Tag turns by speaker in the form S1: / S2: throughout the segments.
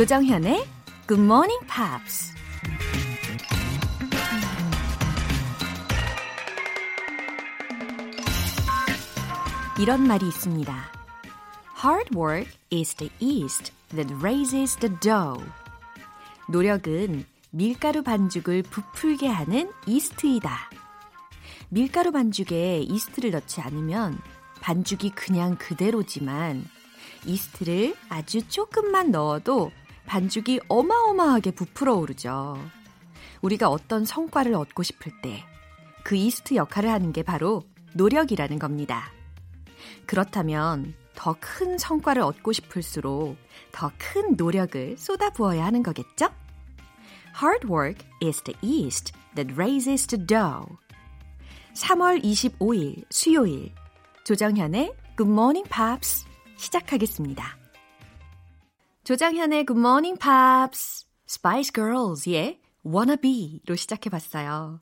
S1: 조정현의 Good Morning Pops. 이런 말이 있습니다. Hard work is the yeast that raises the dough. 노력은 밀가루 반죽을 부풀게 하는 이스트이다. 밀가루 반죽에 이스트를 넣지 않으면 반죽이 그냥 그대로지만 이스트를 아주 조금만 넣어도 반죽이 어마어마하게 부풀어 오르죠. 우리가 어떤 성과를 얻고 싶을 때 그 이스트 역할을 하는 게 바로 노력이라는 겁니다. 그렇다면 더 큰 성과를 얻고 싶을수록 더 큰 노력을 쏟아부어야 하는 거겠죠? Hard work is the yeast that raises the dough. 3월 25일 수요일 조정현의 Good Morning Pops 시작하겠습니다. 조정현의 Good Morning Pops Spice Girls의 Wanna Be로 시작해봤어요.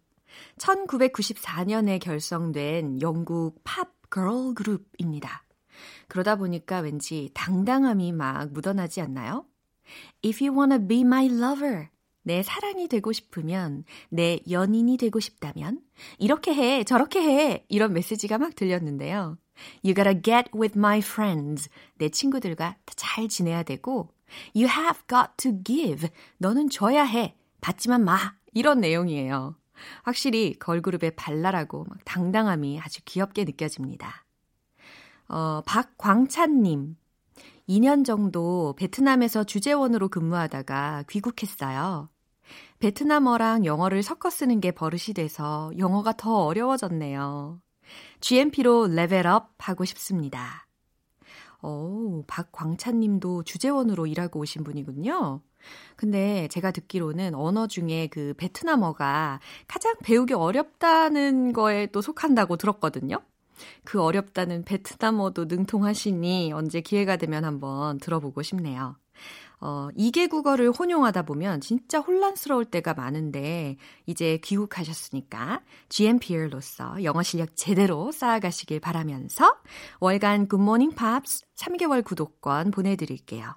S1: 1994년에 결성된 영국 팝 girl 그룹입니다. 그러다 보니까 왠지 당당함이 막 묻어나지 않나요? If you wanna be my lover, 내 사랑이 되고 싶으면, 내 연인이 되고 싶다면, 이렇게 해, 저렇게 해, 이런 메시지가 막 들렸는데요. You gotta get with my friends. 내 친구들과 잘 지내야 되고, You have got to give. 너는 줘야 해. 받지만 마. 이런 내용이에요. 확실히 걸그룹의 발랄하고 막 당당함이 아주 귀엽게 느껴집니다. 어, 박광찬님. 2년 정도 베트남에서 주재원으로 근무하다가 귀국했어요. 베트남어랑 영어를 섞어 쓰는 게 버릇이 돼서 영어가 더 어려워졌네요. GMP로 레벨업 하고 싶습니다. 오, 박광찬 님도 주재원으로 일하고 오신 분이군요. 근데 제가 듣기로는 언어 중에 그 베트남어가 가장 배우기 어렵다는 거에 또 속한다고 들었거든요. 그 어렵다는 베트남어도 능통하시니 언제 기회가 되면 한번 들어보고 싶네요. 어, 이개 국어를 혼용하다 보면 진짜 혼란스러울 때가 많은데 이제 귀국하셨으니까 GMPR로서 영어 실력 제대로 쌓아가시길 바라면서 월간 굿모닝 팝스 3개월 구독권 보내드릴게요.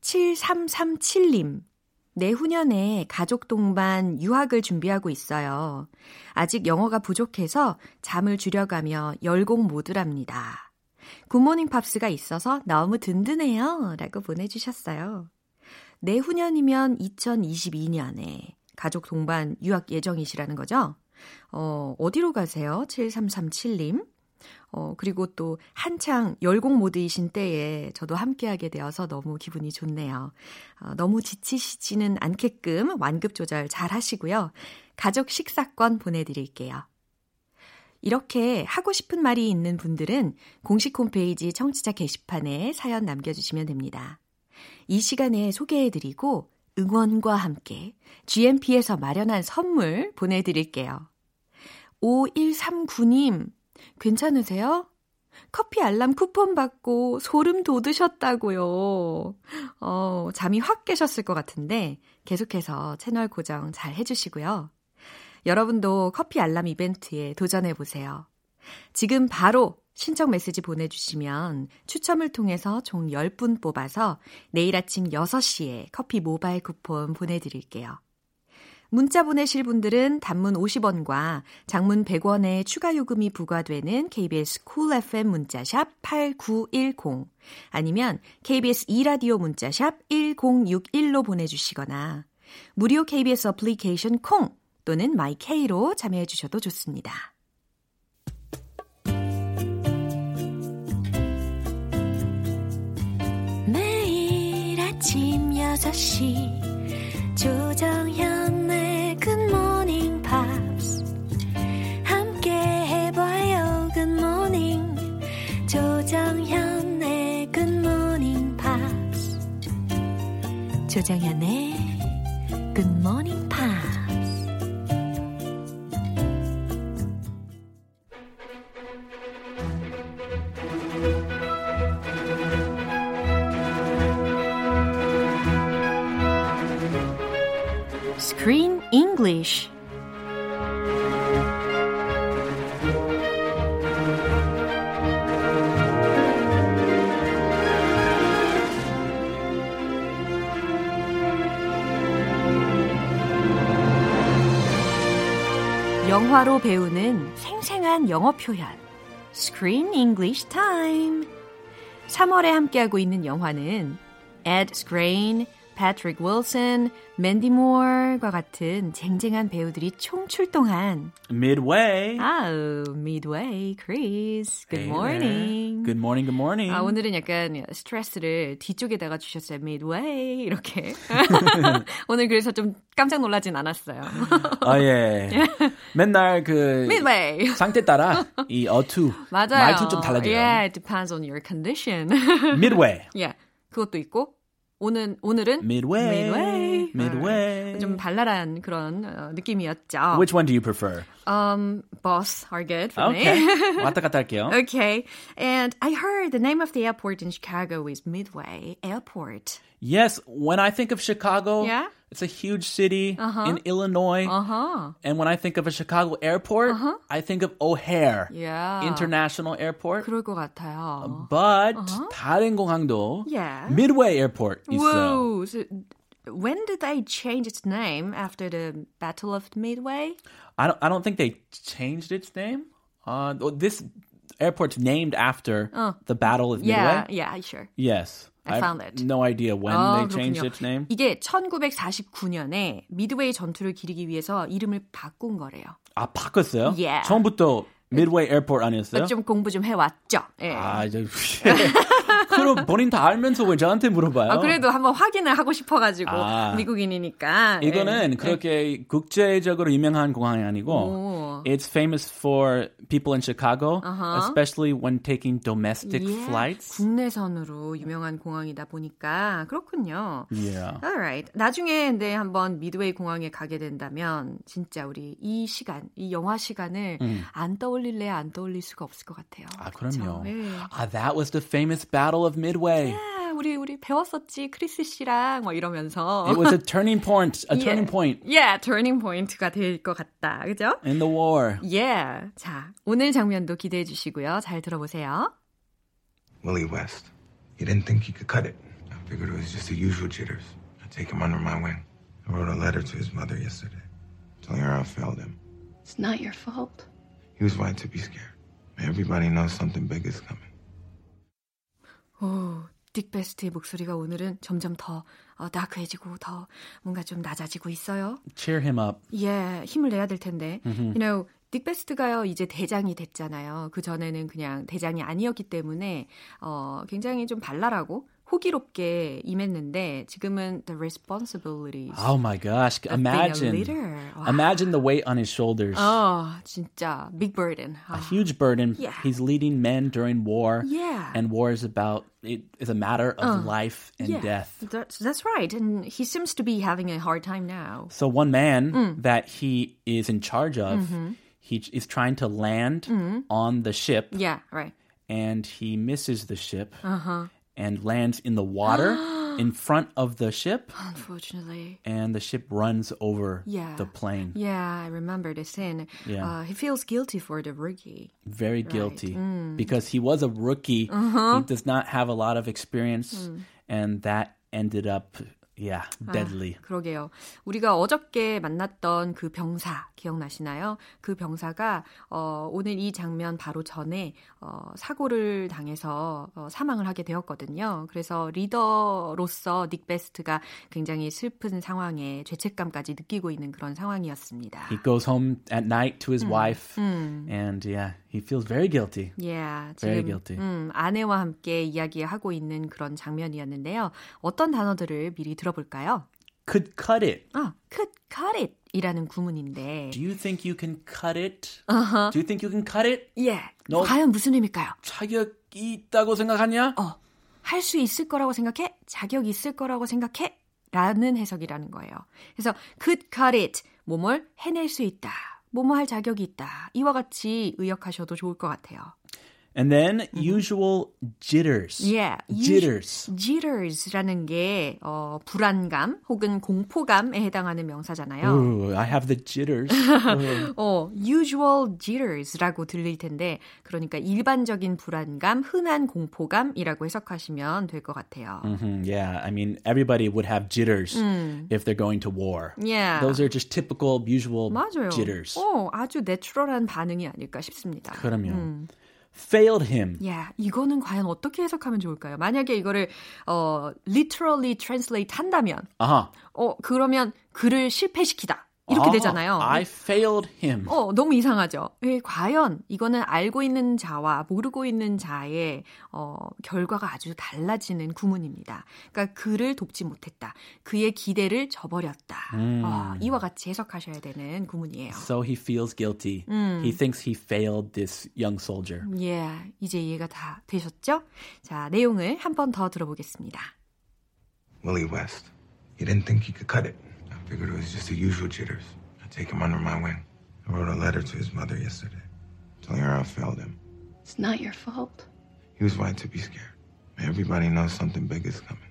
S1: 7337님 내후년에 가족 동반 유학을 준비하고 있어요. 아직 영어가 부족해서 잠을 줄여가며 열공 모드랍니다. 굿모닝 팝스가 있어서 너무 든든해요. 라고 보내주셨어요. 내후년이면 2022년에 가족 동반 유학 예정이시라는 거죠? 어, 어디로 가세요? 7337님. 어, 그리고 또 한창 열공 모드이신 때에 저도 함께하게 되어서 너무 기분이 좋네요. 어, 너무 지치시지는 않게끔 완급 조절 잘 하시고요. 가족 식사권 보내드릴게요. 이렇게 하고 싶은 말이 있는 분들은 공식 홈페이지 청취자 게시판에 사연 남겨주시면 됩니다. 이 시간에 소개해드리고 응원과 함께 GMP에서 마련한 선물 보내드릴게요. 5139님, 괜찮으세요? 커피 알람 쿠폰 받고 소름 돋으셨다고요. 어, 잠이 확 깨셨을 것 같은데 계속해서 채널 고정 잘 해주시고요. 여러분도 커피 알람 이벤트에 도전해 보세요. 지금 바로 신청 메시지 보내주시면 추첨을 통해서 총 10분 뽑아서 내일 아침 6시에 커피 모바일 쿠폰 보내드릴게요. 문자 보내실 분들은 단문 50원과 장문 100원의 추가 요금이 부과되는 KBS 쿨 cool FM 문자샵 8910 아니면 KBS 2라디오 문자샵 1061로 보내주시거나 무료 KBS 어플리케이션 콩 또는 마이케이로 참여해 주셔도 좋습니다. 매일 아침 6시 조정현의 Good Morning Pops 함께 해봐요 Good morning 조정현의 Good Morning Pops 조정현의 굿모닝 English. 영화로 배우는 생생한 영어 표현. Screen English Time. 3월에 함께하고 있는 영화는 Ed Screen Patrick Wilson, Mandy Moore과 같은 쟁쟁한 배우들이 총출동한
S2: Midway.
S1: 아우, Midway, Chris. Good morning.
S2: Good morning, good morning.
S1: 아, 오늘은 약간 스트레스를 뒤쪽에다가 주셨어요. Midway 이렇게. 오늘 그래서 좀 깜짝 놀라진 않았어요.
S2: 아, 예. 맨날 그
S1: Midway.
S2: 상태 따라 이 어투
S1: 맞아요.
S2: 말투 좀 달라져요.
S1: Yeah, it depends on your condition.
S2: Midway.
S1: yeah, 그것도 있고 오늘 오늘은
S2: Midway.
S1: Midway.
S2: Midway.
S1: 좀 발랄한 그런 어, 느낌이었죠.
S2: Which one do you prefer?
S1: Um, both are good for
S2: Okay.
S1: me.
S2: 왔다 갔다 할게요.
S1: okay, and I heard the name of the airport in Chicago is Midway Airport.
S2: Yes, when I think of Chicago,
S1: Yeah?
S2: it's a huge city in Illinois.
S1: Uh huh.
S2: And when I think of a Chicago airport, I think of O'Hare
S1: Yeah.
S2: International Airport.
S1: 그럴 것 같아요.
S2: But 다른 공항도
S1: Yeah.
S2: Midway Airport 있어요.
S1: Whoa. So when did they change its name after the Battle of Midway?
S2: I don't I don't think they changed its name. Uh, this airport's named after the Battle of
S1: Yeah,
S2: Midway.
S1: yeah, sure.
S2: Yes.
S1: I
S2: have
S1: found it.
S2: No idea when
S1: 아,
S2: they changed
S1: 그렇군요.
S2: its name.
S1: 이게 1949년에 미드웨이 전투를 기리기 위해서 이름을 바꾼 거래요.
S2: 아 바꿨어요?
S1: Yeah.
S2: 처음부터 Midway Airport 아니었어요?
S1: 좀 공부 좀 해왔죠. 예.
S2: 아 이제 그럼 본인 다 알면서 왜 저한테 물어봐요?
S1: 아, 그래도 한번 확인을 하고 싶어가지고
S2: 아.
S1: 미국인이니까.
S2: 이거는
S1: 예.
S2: 그렇게 국제적으로 유명한 공항이 아니고
S1: 오.
S2: It's famous for people in Chicago, especially when taking domestic
S1: Yeah,
S2: flights.
S1: 국내선으로 유명한 공항이다 보니까 그렇군요.
S2: Yeah.
S1: Alright. 나중에 근데 한번 미드웨이 공항에 가게 된다면 진짜 우리 이 시간, 이 영화 시간을 안 떠올 릴래 안 떠올릴 수가 없을 것 같아요.
S2: 아 그럼요.
S1: 그쵸? 예.
S2: 아 that was the famous Battle of Midway.
S1: 아, 우리 우리 배웠었지 크리스 씨랑 뭐 이러면서.
S2: It was a turning point, a
S1: Yeah.
S2: turning point
S1: Yeah, turning point가 될 것 같다. 그죠?
S2: in the war.
S1: Yeah. 자, 오늘 장면도 기대해 주시고요. 잘 들어보세요.
S3: Willie West. He didn't think he could cut it. I figured it was just the usual jitters. I take him under my wing. I wrote a letter to his mother yesterday, telling her I failed him.
S4: It's not your fault.
S3: He was right to be scared. Everybody knows something big is coming.
S1: 오, 딕베스트의 목소리가 오늘은 점점 더 어, 다크해지고 더 뭔가 좀 낮아지고 있어요.
S2: Cheer him up.
S1: 예, 힘을 내야 될 텐데. You know, 딕베스트가요 이제 대장이 됐잖아요. 그 전에는 그냥 대장이 아니었기 때문에 어, 굉장히 좀 발랄하고 호기롭게 임했는데 지금은 the responsibilities
S2: Oh my gosh!
S1: of being a
S2: Imagine,
S1: leader. 와.
S2: imagine the weight on his shoulders.
S1: 어, 진짜 big burden.
S2: a
S1: 아.
S2: huge burden.
S1: Yeah.
S2: He's leading men during war.
S1: Yeah.
S2: And war is about it is a matter of life and
S1: yeah,
S2: death.
S1: That's, that's right. And he seems to be having a hard time now.
S2: So one man
S1: Mm.
S2: that he is in charge of,
S1: Mm-hmm.
S2: he is trying to land on the ship,
S1: Yeah, right.
S2: and he misses the ship
S1: Uh-huh.
S2: and lands in the water in front of the ship,
S1: Unfortunately.
S2: and the ship runs over
S1: Yeah.
S2: the plane.
S1: Yeah, I remember the scene.
S2: Yeah.
S1: Uh, he feels guilty for the rookie.
S2: Very guilty
S1: Mm.
S2: because he was a rookie.
S1: Uh-huh.
S2: He does not have a lot of experience,
S1: Mm.
S2: and that ended up, yeah, deadly.
S1: 그러게요. 우리가 어저께 만났던 그 병사 기억나시나요? 그 병사가 어, 오늘 이 장면 바로 전에 어, 사고를 당해서 어, 사망을 하게 되었거든요. 그래서 리더로서 닉 베스트가 굉장히 슬픈 상황에 죄책감까지 느끼고 있는 그런 상황이었습니다.
S2: He goes home at night to his wife, and yeah, he feels very guilty.
S1: Yeah,
S2: Very
S1: 지금
S2: guilty.
S1: 음, 아내와 함께 이야기하고 있는 그런 장면이었는데요. 어떤 단어들을 미리 들어볼까요?
S2: Could cut it.
S1: 아, could cut it 이라는 구문인데
S2: Do you think you can cut it? Uh-huh. Do you think you can cut it?
S1: 예,
S2: 너-
S1: 과연 무슨 의미일까요?
S2: 자격이 있다고 생각하냐?
S1: 어, 할 수 있을 거라고 생각해? 자격 있을 거라고 생각해? 라는 해석이라는 거예요. 그래서 could cut it, 뭐뭘 해낼 수 있다, 뭐뭐 할 자격이 있다. 이와 같이 의역하셔도 좋을 것 같아요.
S2: And then usual jitters.
S1: Yeah,
S2: jitters.
S1: jitters라는 게 어, 불안감 혹은 공포감에 해당하는 명사잖아요.
S2: Ooh, I have the jitters.
S1: 어, usual jitters라고 들릴 텐데 그러니까 일반적인 불안감, 흔한 공포감이라고 해석하시면 될 것 같아요.
S2: Mhm, yeah, I mean everybody would have jitters if they're going to war.
S1: Yeah.
S2: Those are just typical, usual
S1: 맞아요.
S2: jitters.
S1: 어, 아주 내추럴한 반응이 아닐까 싶습니다.
S2: 그럼요. Failed him.
S1: 야, 이거는 과연 어떻게 해석하면 좋을까요? 만약에 이거를 어 literally translate 한다면
S2: 아하.
S1: 어 그러면 그를 실패시키다. 이렇게
S2: 아,
S1: 되잖아요.
S2: I failed him.
S1: 어, 너무 이상하죠. 예, 과연 이거는 알고 있는 자와 모르고 있는 자의 어, 결과가 아주 달라지는 구문입니다. 그러니까 그를 돕지 못했다. 그의 기대를 저버렸다. 어, 이와 같이 해석하셔야 되는 구문이에요.
S2: So he feels guilty. He thinks he failed this young soldier.
S1: 예, 이제 이해가 다 되셨죠? 자, 내용을 한 번 더 들어보겠습니다.
S3: Willie West. He didn't think he could cut it. I figured it was just the usual jitters. I'd take him under my wing. I wrote a letter to his mother yesterday, telling her I failed him.
S4: It's not your fault.
S3: He was right to be scared. Everybody knows something big is coming.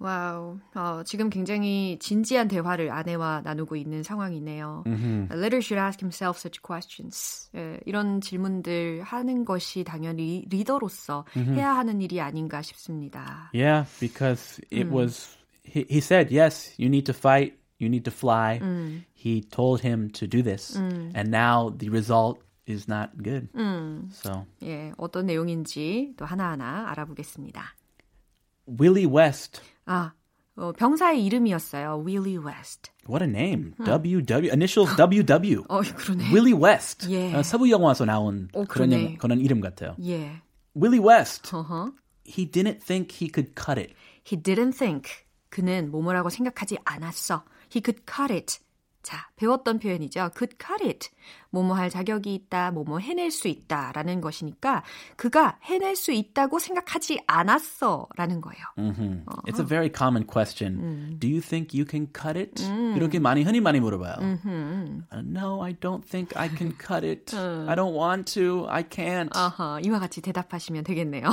S1: 와우, 어, 지금 굉장히 진지한 대화를 아내와 나누고 있는 상황이네요. A leader should ask himself such questions. 예, 이런 질문들 하는 것이 당연히 리더로서 해야 하는 일이 아닌가 싶습니다.
S2: Yeah, because it was. He, he said, yes, you need to fight, you need to fly. He told him to do this, and now the result is not good. So
S1: 예, 어떤 내용인지 또 하나하나 알아보겠습니다.
S2: Willie West.
S1: 아, 어, 병사의 이름이었어요. Willie West.
S2: What a name. WW. Initials WW.
S1: 어, 그러네.
S2: Willie West.
S1: 예.
S2: 어, 서부 영화에서 나온
S1: 어,
S2: 그런,
S1: 그러네.
S2: 영- 그런 이름 같아요.
S1: 예.
S2: Willie West.
S1: 어허.
S2: He didn't think he could cut it.
S1: He didn't think. 그는 뭐뭐라고 생각하지 않았어. He could cut it. 자, 배웠던 표현이죠. could cut it. 뭐뭐 할 자격이 있다, 뭐뭐 해낼 수 있다 라는 것이니까 그가 해낼 수 있다고 생각하지 않았어 라는 거예요.
S2: Mhm. It's a very common question. Do you think you can cut it? 이렇게 많이 흔히 많이 물어봐요. Uh, no, I don't think I can cut it. I don't want to. I can't.
S1: 아하, 이와 같이 대답하시면 되겠네요.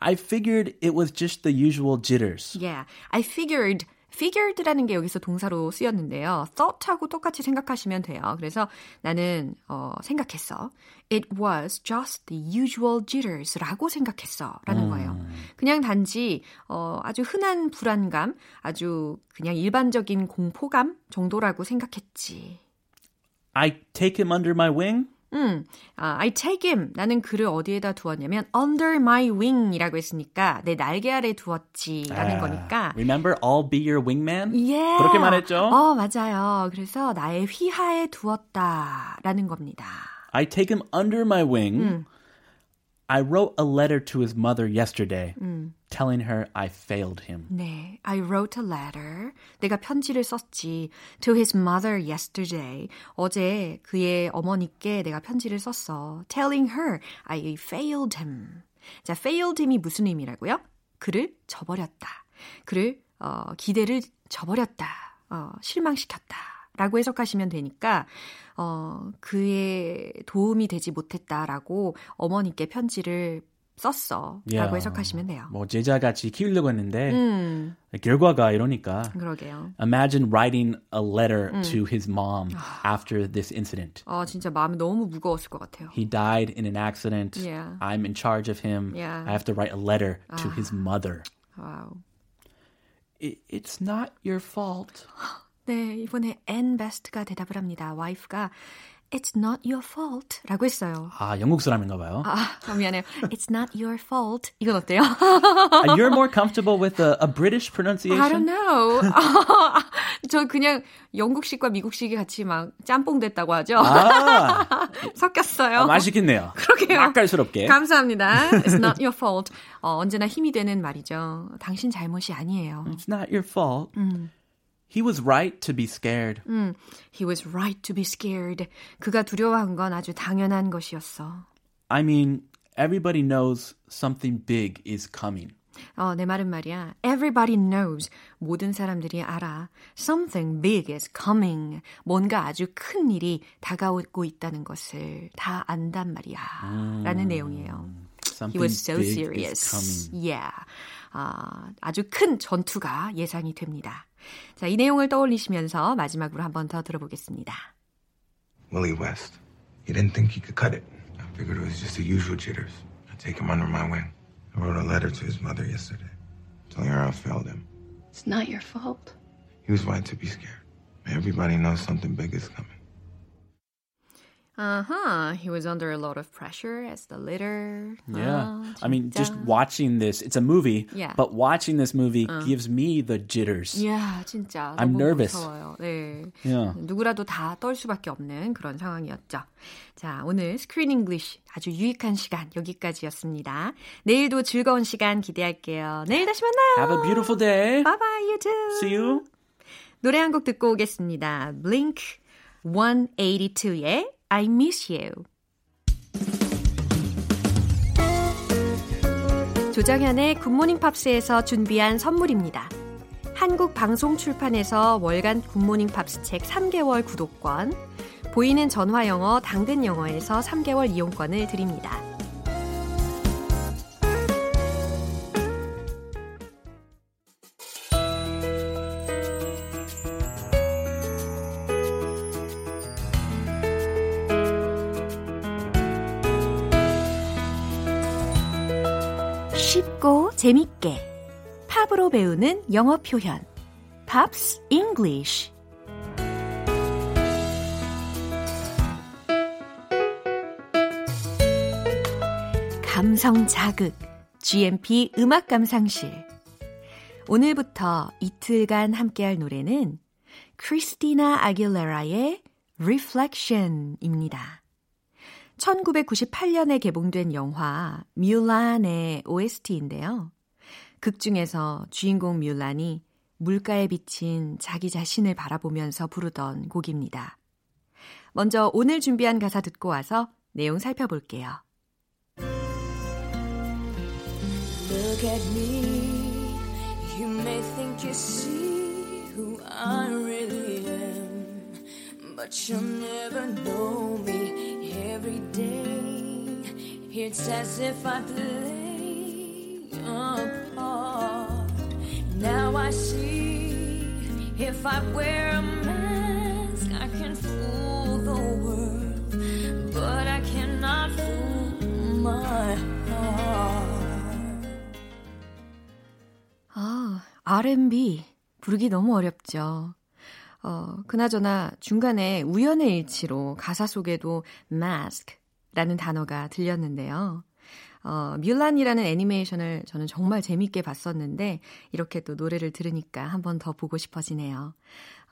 S2: I figured it was just the usual jitters.
S1: yeah, I figured. figured라는 게 여기서 동사로 쓰였는데요. thought하고 똑같이 생각하시면 돼요. 그래서 나는 어, 생각했어. It was just the usual jitters라고 생각했어. 라는 거예요. 그냥 단지 어, 아주 흔한 불안감, 아주 그냥 일반적인 공포감 정도라고 생각했지.
S2: I take him under my wing.
S1: 음, 아, I take him. 나는 그를 어디에다 두었냐면 under my wing이라고 했으니까 내 날개 아래 두었지라는
S2: 아,
S1: 거니까.
S2: Remember, I'll be your wingman.
S1: 예.
S2: 그렇게 말했죠?
S1: 어, 맞아요. 그래서 나의 휘하에 두었다라는 겁니다.
S2: I take him under my wing. I wrote a letter to his mother yesterday, telling her I failed him.
S1: 네, I wrote a letter. 내가 편지를 썼지. To his mother yesterday. 어제 그의 어머니께 내가 편지를 썼어. Telling her I failed him. 자, failed him이 무슨 의미라고요? 그를 저버렸다. 그를 어, 기대를 저버렸다. 어, 실망시켰다. 라고 해석하시면 되니까 어, 그의 도움이 되지 못했다라고 어머니께 편지를 썼어.
S2: Yeah.
S1: 라고 해석하시면 돼요.
S2: 뭐 제자같이 키우려고 했는데
S1: 음,
S2: 결과가 이러니까.
S1: 그러게요.
S2: Imagine writing a letter to his mom after this incident.
S1: 아, 진짜 마음이 너무 무거웠을 것 같아요.
S2: He died in an accident.
S1: Yeah.
S2: I'm in charge of him.
S1: Yeah.
S2: I have to write a letter to his mother.
S1: 와우.
S2: It, it's not your fault.
S1: 네, 이번에 Ann Best가 대답을 합니다. 와이프가 It's not your fault 라고 했어요.
S2: 아, 영국 사람인가 봐요.
S1: 아, 아, 미안해요. It's not your fault. 이건 어때요?
S2: Uh, You're more comfortable with a, a British pronunciation?
S1: I don't know. 저 그냥 영국식과 미국식이 같이 막 짬뽕 됐다고 하죠.
S2: 아,
S1: 섞였어요.
S2: 아, 맛있겠네요.
S1: 그러게요.
S2: 맛깔스럽게.
S1: 감사합니다. It's not your fault. 어, 언제나 힘이 되는 말이죠. 당신 잘못이 아니에요.
S2: It's not your fault. He was right to be scared.
S1: 음, he was right to be scared. 그가 두려워한 건 아주 당연한 것이었어.
S2: I mean, everybody knows something big is coming.
S1: 어, 내 말은 말이야. Everybody knows. 모든 사람들이 알아. Something big is coming. 뭔가 아주 큰 일이 다가오고 있다는 것을 다 안단 말이야. 음, 라는 내용이에요. He was so serious. Yeah. 아, 아주 큰 전투가 예상이 됩니다. 자, 이 내용을 떠올리시면서 마지막으로 한 번 더 들어보겠습니다.
S3: Willie West. He didn't think he could cut it. I figured it was just the usual jitters. I'd take him under my wing. I wrote a letter to his mother yesterday, telling her I failed him.
S4: It's not your fault.
S3: He was right to be scared. Everybody knows something big is coming.
S1: Uh-huh. He was under a lot of pressure as the leader.
S2: Yeah. Uh, I mean, just watching this, it's a movie, yeah. but watching this movie uh. gives me the jitters.
S1: Yeah, 진짜.
S2: I'm nervous.
S1: 무서워요. 네. Yeah. 누구라도 다 떨 수밖에 없는 그런 상황이었죠. 자, 오늘 Screen English 아주 유익한 시간 여기까지였습니다. 내일도 즐거운 시간 기대할게요. 내일 다시 만나요.
S2: Have a beautiful day.
S1: Bye bye, you too.
S2: See you.
S1: 노래 한 곡 듣고 오겠습니다. Blink 182의 I miss you. 조정현의 Good Morning Pops에서 준비한 선물입니다. 한국 방송 출판에서 월간 Good Morning Pops 책 3개월 구독권, 보이는 전화 영어 당근 영어에서 3개월 이용권을 드립니다. 재밌게 팝으로 배우는 영어 표현 Pops English 감성 자극 GMP 음악 감상실 오늘부터 이틀간 함께할 노래는 크리스티나 아길레라의 Reflection입니다. 1998년에 개봉된 영화 뮬란의 OST인데요. 극 중에서 주인공 뮬란이 물가에 비친 자기 자신을 바라보면서 부르던 곡입니다. 먼저 오늘 준비한 가사 듣고 와서 내용 살펴볼게요. Look at me. You may think you see who I really am, but you'll never know me. every day. It's as if I play a. Now I see if I wear a mask, I can fool the world, but I cannot fool my heart. 아, R&B 부르기 너무 어렵죠. 어, 그나저나 중간에 우연의 일치로 가사 속에도 mask라는 단어가 들렸는데요. 어, 뮬란이라는 애니메이션을 저는 정말 재밌게 봤었는데 이렇게 또 노래를 들으니까 한 번 더 보고 싶어지네요.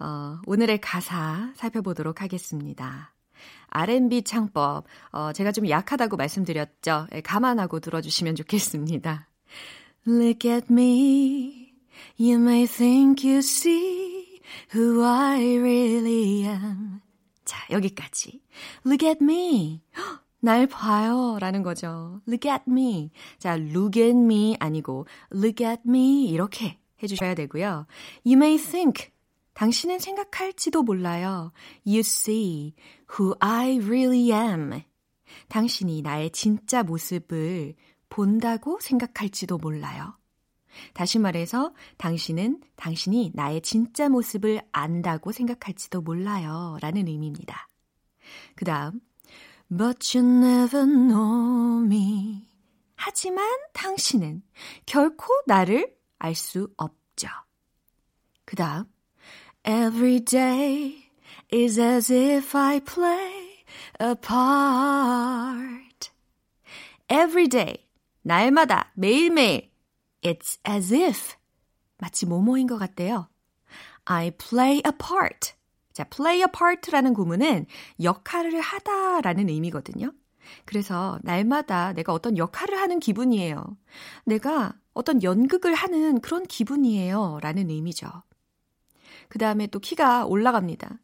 S1: 어, 오늘의 가사 살펴보도록 하겠습니다. R&B 창법, 어, 제가 좀 약하다고 말씀드렸죠. 예, 감안하고 들어주시면 좋겠습니다. Look at me, you may think you see who I really am. 자, 여기까지. Look at me. 날 봐요. 라는 거죠. Look at me. 자, look at me 아니고 look at me 이렇게 해주셔야 되고요. You may think. 당신은 생각할지도 몰라요. You see who I really am. 당신이 나의 진짜 모습을 본다고 생각할지도 몰라요. 다시 말해서 당신은 당신이 나의 진짜 모습을 안다고 생각할지도 몰라요. 라는 의미입니다. 그 다음, But you never know me. 하지만 당신은 결코 나를 알 수 없죠. 그 다음, Every day is as if I play a part. Every day, 날마다, 매일매일 It's as if 마치 뭐뭐인 것 같대요. I play a part. 자, play a part라는 구문은 역할을 하다라는 의미거든요. 그래서 날마다 내가 어떤 역할을 하는 기분이에요. 내가 어떤 연극을 하는 그런 기분이에요. 라는 의미죠. 그 다음에 또 키가 올라갑니다.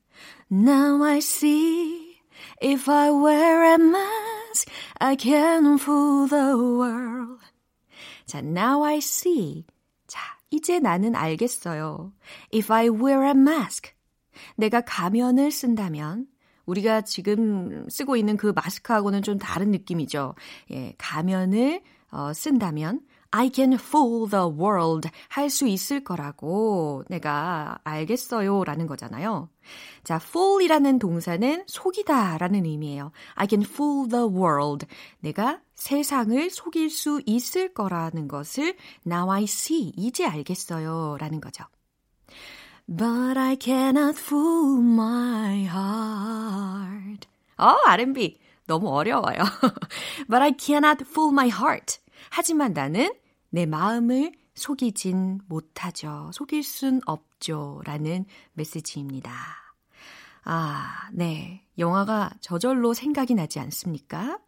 S1: Now I see if I wear a mask, I can fool the world. 자, now I see. 자, 이제 나는 알겠어요. If I wear a mask. 내가 가면을 쓴다면 우리가 지금 쓰고 있는 그 마스크하고는 좀 다른 느낌이죠. 예, 가면을 어, 쓴다면 I can fool the world 할 수 있을 거라고 내가 알겠어요 라는 거잖아요. 자, fool이라는 동사는 속이다 라는 의미예요. I can fool the world. 내가 세상을 속일 수 있을 거라는 것을 now I see. 이제 알겠어요 라는 거죠. But I cannot fool my heart. 어, R&B. 너무 어려워요. But I cannot fool my heart. 하지만 나는 내 마음을 속이진 못하죠. 속일 순 없죠. 라는 메시지입니다. 아, 네. 영화가 저절로 생각이 나지 않습니까?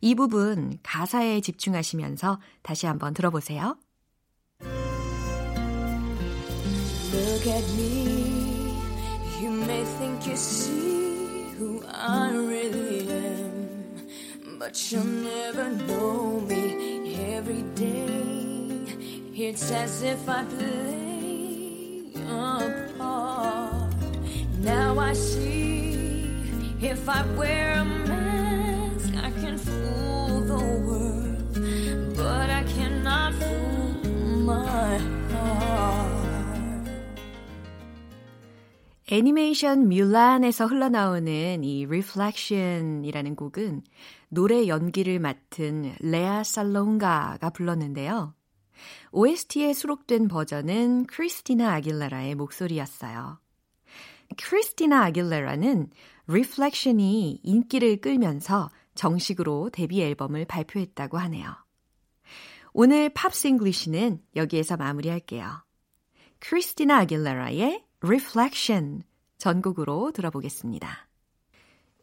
S1: 이 부분 가사에 집중하시면서 다시 한번 들어보세요. Look at me. You may think you see who I really am, but you'll never know me every day. It's as if I play a part. Now I see if I wear a 애니메이션 뮬란에서 흘러나오는 이 Reflection이라는 곡은 노래 연기를 맡은 레아 살롱가가 불렀는데요. OST에 수록된 버전은 크리스티나 아길레라의 목소리였어요. 크리스티나 아길레라는 Reflection이 인기를 끌면서 정식으로 데뷔 앨범을 발표했다고 하네요. 오늘 Pops English는 여기에서 마무리할게요. 크리스티나 아길레라의 Reflection 전곡으로 들어보겠습니다.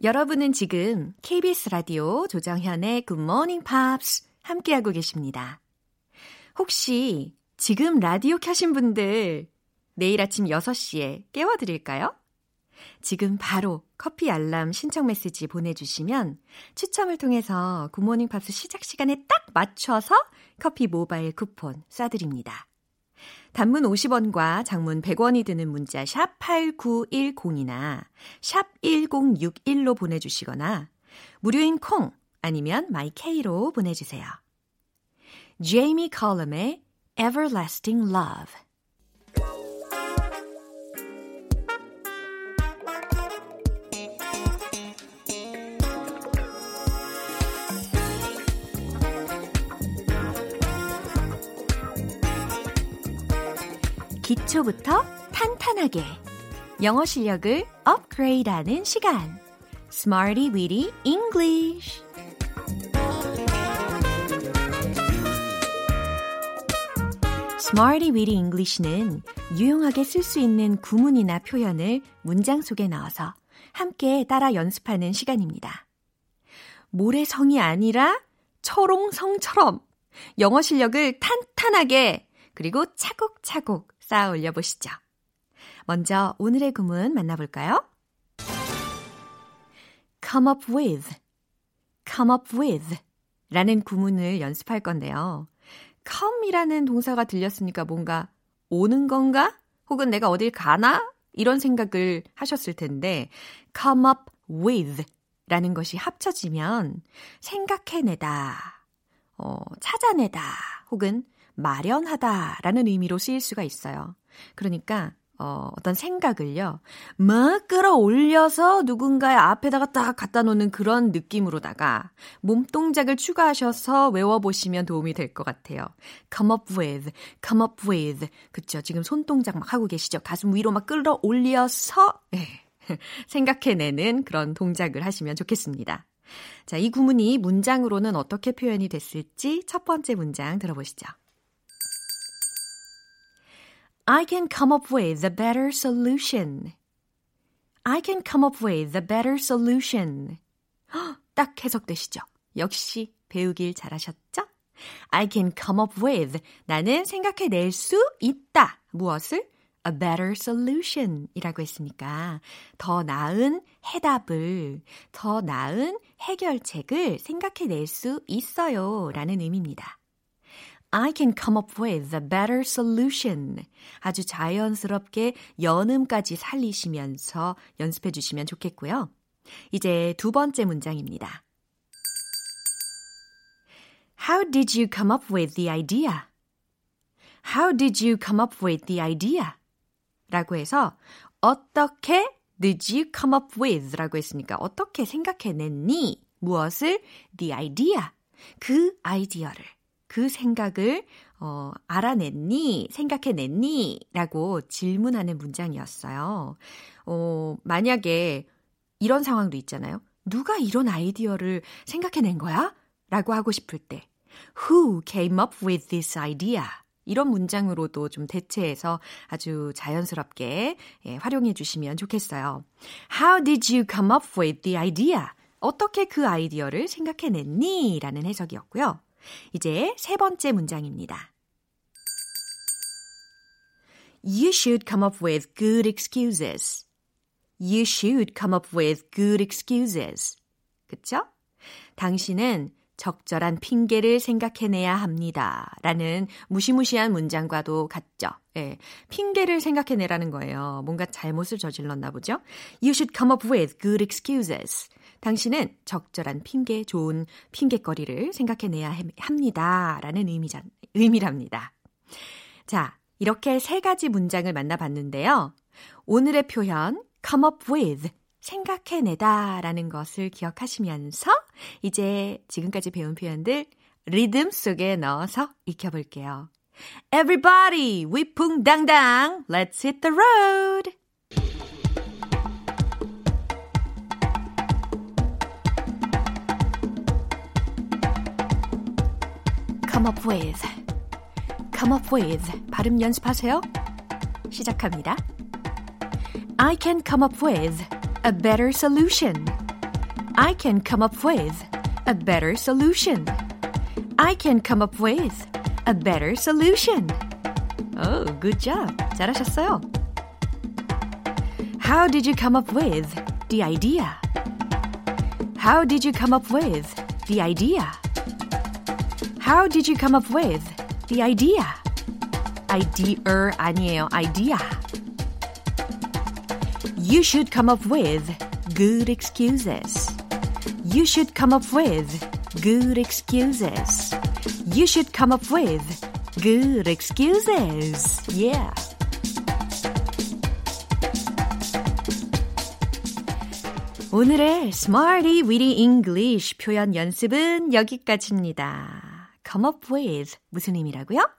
S1: 여러분은 지금 KBS 라디오 조정현의 Good Morning Pops 함께하고 계십니다. 혹시 지금 라디오 켜신 분들 내일 아침 6시에 깨워드릴까요? 지금 바로 커피 알람 신청 메시지 보내주시면 추첨을 통해서 Good Morning Pops 시작 시간에 딱 맞춰서 커피 모바일 쿠폰 쏴드립니다. 단문 50원과 장문 100원이 드는 문자 샵 8910이나 샵 1061로 보내주시거나 무료인 콩 아니면 마이케이로 보내주세요. 제이미 컬럼의 Everlasting Love 기초부터 탄탄하게 영어 실력을 업그레이드하는 시간 Smarty Weedy English Smarty Weedy English는 유용하게 쓸 수 있는 구문이나 표현을 문장 속에 넣어서 함께 따라 연습하는 시간입니다. 모래성이 아니라 철옹성처럼 영어 실력을 탄탄하게 그리고 차곡차곡 쌓아 올려 보시죠. 먼저 오늘의 구문 만나볼까요? come up with, come up with 라는 구문을 연습할 건데요. come 이라는 동사가 들렸으니까 뭔가 오는 건가? 혹은 내가 어딜 가나? 이런 생각을 하셨을 텐데 come up with 라는 것이 합쳐지면 생각해내다, 어, 찾아내다, 혹은 마련하다라는 의미로 쓰일 수가 있어요. 그러니까 어, 어떤 생각을요, 막 끌어올려서 누군가의 앞에다가 딱 갖다 놓는 그런 느낌으로다가 몸동작을 추가하셔서 외워보시면 도움이 될 것 같아요. come up with, come up with. 그쵸. 지금 손동작 막 하고 계시죠? 가슴 위로 막 끌어올려서, 예, 생각해내는 그런 동작을 하시면 좋겠습니다. 자, 이 구문이 문장으로는 어떻게 표현이 됐을지 첫 번째 문장 들어보시죠. I can come up with a better solution. I can come up with a better solution. 딱 해석되시죠? 역시 배우길 잘하셨죠? I can come up with. 나는 생각해낼 수 있다. 무엇을? A better solution 이라고 했으니까 더 나은 해답을, 더 나은 해결책을 생각해낼 수 있어요. 라는 의미입니다. I can come up with a better solution. 아주 자연스럽게 연음까지 살리시면서 연습해 주시면 좋겠고요. 이제 두 번째 문장입니다. How did you come up with the idea? How did you come up with the idea? 라고 해서 어떻게 did you come up with 라고 했으니까 어떻게 생각해냈니? 무엇을? the idea. 그 아이디어를, 그 생각을 어, 알아냈니? 생각해냈니? 라고 질문하는 문장이었어요. 어, 만약에 이런 상황도 있잖아요. 누가 이런 아이디어를 생각해낸 거야? 라고 하고 싶을 때 Who came up with this idea? 이런 문장으로도 좀 대체해서 아주 자연스럽게 예, 활용해 주시면 좋겠어요. How did you come up with the idea? 어떻게 그 아이디어를 생각해냈니? 라는 해석이었고요. 이제 세 번째 문장입니다. You should come up with good excuses. You should come up with good excuses. 그쵸? 당신은 적절한 핑계를 생각해내야 합니다. 라는 무시무시한 문장과도 같죠. 예, 핑계를 생각해내라는 거예요. 뭔가 잘못을 저질렀나 보죠. You should come up with good excuses. 당신은 적절한 핑계, 좋은 핑계거리를 생각해내야 합니다. 라는 의미자, 의미랍니다. 자, 이렇게 세 가지 문장을 만나봤는데요. 오늘의 표현 come up with 생각해내다 라는 것을 기억하시면서 이제 지금까지 배운 표현들 리듬 속에 넣어서 익혀볼게요. Everybody, 위풍당당, let's hit the road! come up with, come up with 발음 연습하세요. 시작합니다. I can come up with a better solution. I can come up with a better solution. I can come up with a better solution. Oh, good job. 잘하셨어요. How did you come up with the idea? How did you come up with the idea? How did you come up with the idea? idea 아니에요. idea. You should come up with good excuses. You should come up with good excuses. You should come up with good excuses. Yeah. 오늘의 Smarty Weedy English 표현 연습은 여기까지입니다. Come up with 무슨 의미라고요?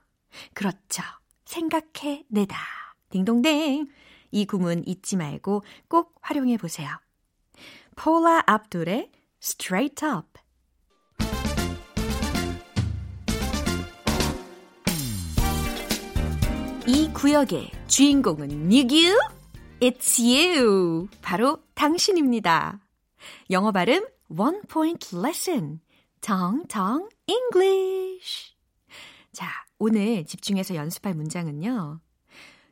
S1: 그렇죠. 생각해 내다. 딩동댕. 이 구문 잊지 말고 꼭 활용해 보세요. 폴라 압둘의 Straight Up 이 구역의 주인공은 누구? It's you. 바로 당신입니다. 영어 발음 One Point Lesson. 정정 English. 자, 오늘 집중해서 연습할 문장은요.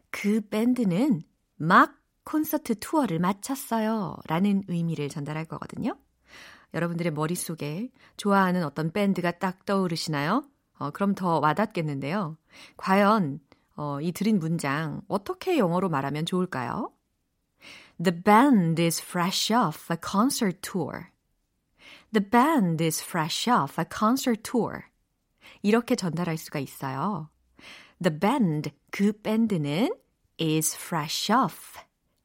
S1: 그 밴드는 막 콘서트 투어를 마쳤어요. 라는 의미를 전달할 거거든요. 여러분들의 머릿속에 좋아하는 어떤 밴드가 딱 떠오르시나요? 어, 그럼 더 와닿겠는데요. 과연 어, 이 드린 문장 어떻게 영어로 말하면 좋을까요? The band is fresh off a concert tour. The band is fresh off a concert tour. 이렇게 전달할 수가 있어요. The band, 그 밴드는 is fresh off.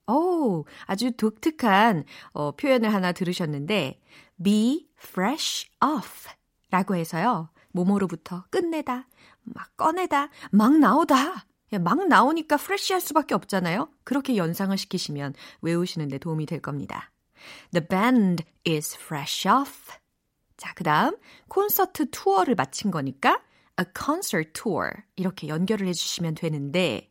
S1: 오, 아주 독특한 어, 표현을 하나 들으셨는데 be fresh off 라고 해서요. 모모로부터 끝내다, 막 꺼내다, 막 나오다. 막 나오니까 프레쉬할 수밖에 없잖아요. 그렇게 연상을 시키시면 외우시는데 도움이 될 겁니다. The band is fresh off. 자, 그 다음 콘서트 투어를 마친 거니까 a concert tour 이렇게 연결을 해주시면 되는데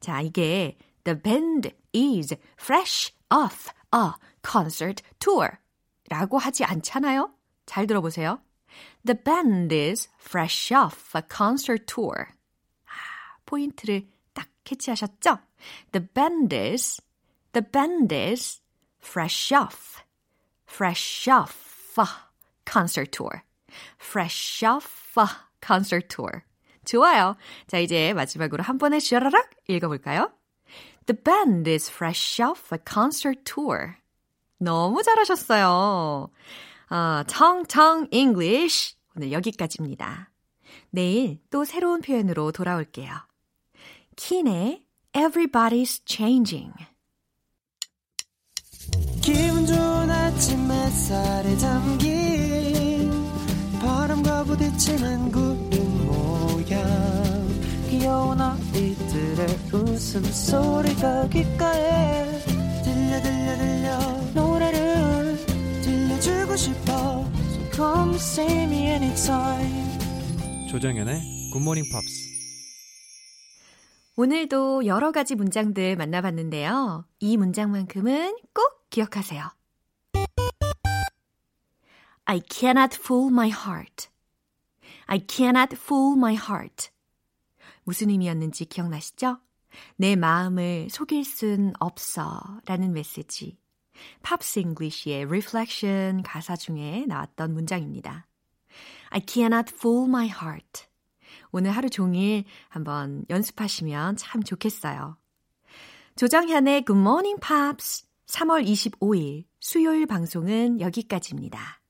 S1: 자, 이게 The band is fresh off a concert tour 라고 하지 않잖아요? 잘 들어보세요. The band is fresh off a concert tour. 아, 포인트를 딱 캐치하셨죠? The band is, the band is fresh off, fresh off concert tour. fresh off concert tour. 좋아요. 자, 이제 마지막으로 한 번에 슈라락 읽어볼까요? The band is fresh off a concert tour. 너무 잘하셨어요. 아, 텅텅 English. 오늘 여기까지입니다. 내일 또 새로운 표현으로 돌아올게요. 킨의 Everybody's Changing.
S5: 좋은 아침 햇살에 담긴 바람과 부딪히는 구름 모양. 귀여운 아이들의 웃음소리가 귓가에 들려 들려 들려. 노래를 들려주고 싶어. So come see me anytime.
S6: 조정연의 굿모닝 팝스
S1: 오늘도 여러 가지 문장들 만나봤는데요. 이 문장만큼은 꼭 기억하세요. I cannot fool my heart. I cannot fool my heart. 무슨 의미였는지 기억나시죠? 내 마음을 속일 순 없어 라는 메시지. Pops English의 Reflection 가사 중에 나왔던 문장입니다. I cannot fool my heart. 오늘 하루 종일 한번 연습하시면 참 좋겠어요. 조정현의 Good Morning Pops 3월 25일 수요일 방송은 여기까지입니다.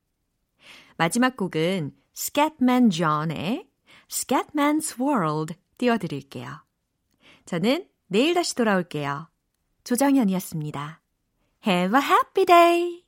S1: 마지막 곡은 Scatman John의 Scatman's World 띄워드릴게요. 저는 내일 다시 돌아올게요. 조정현이었습니다. Have a happy day!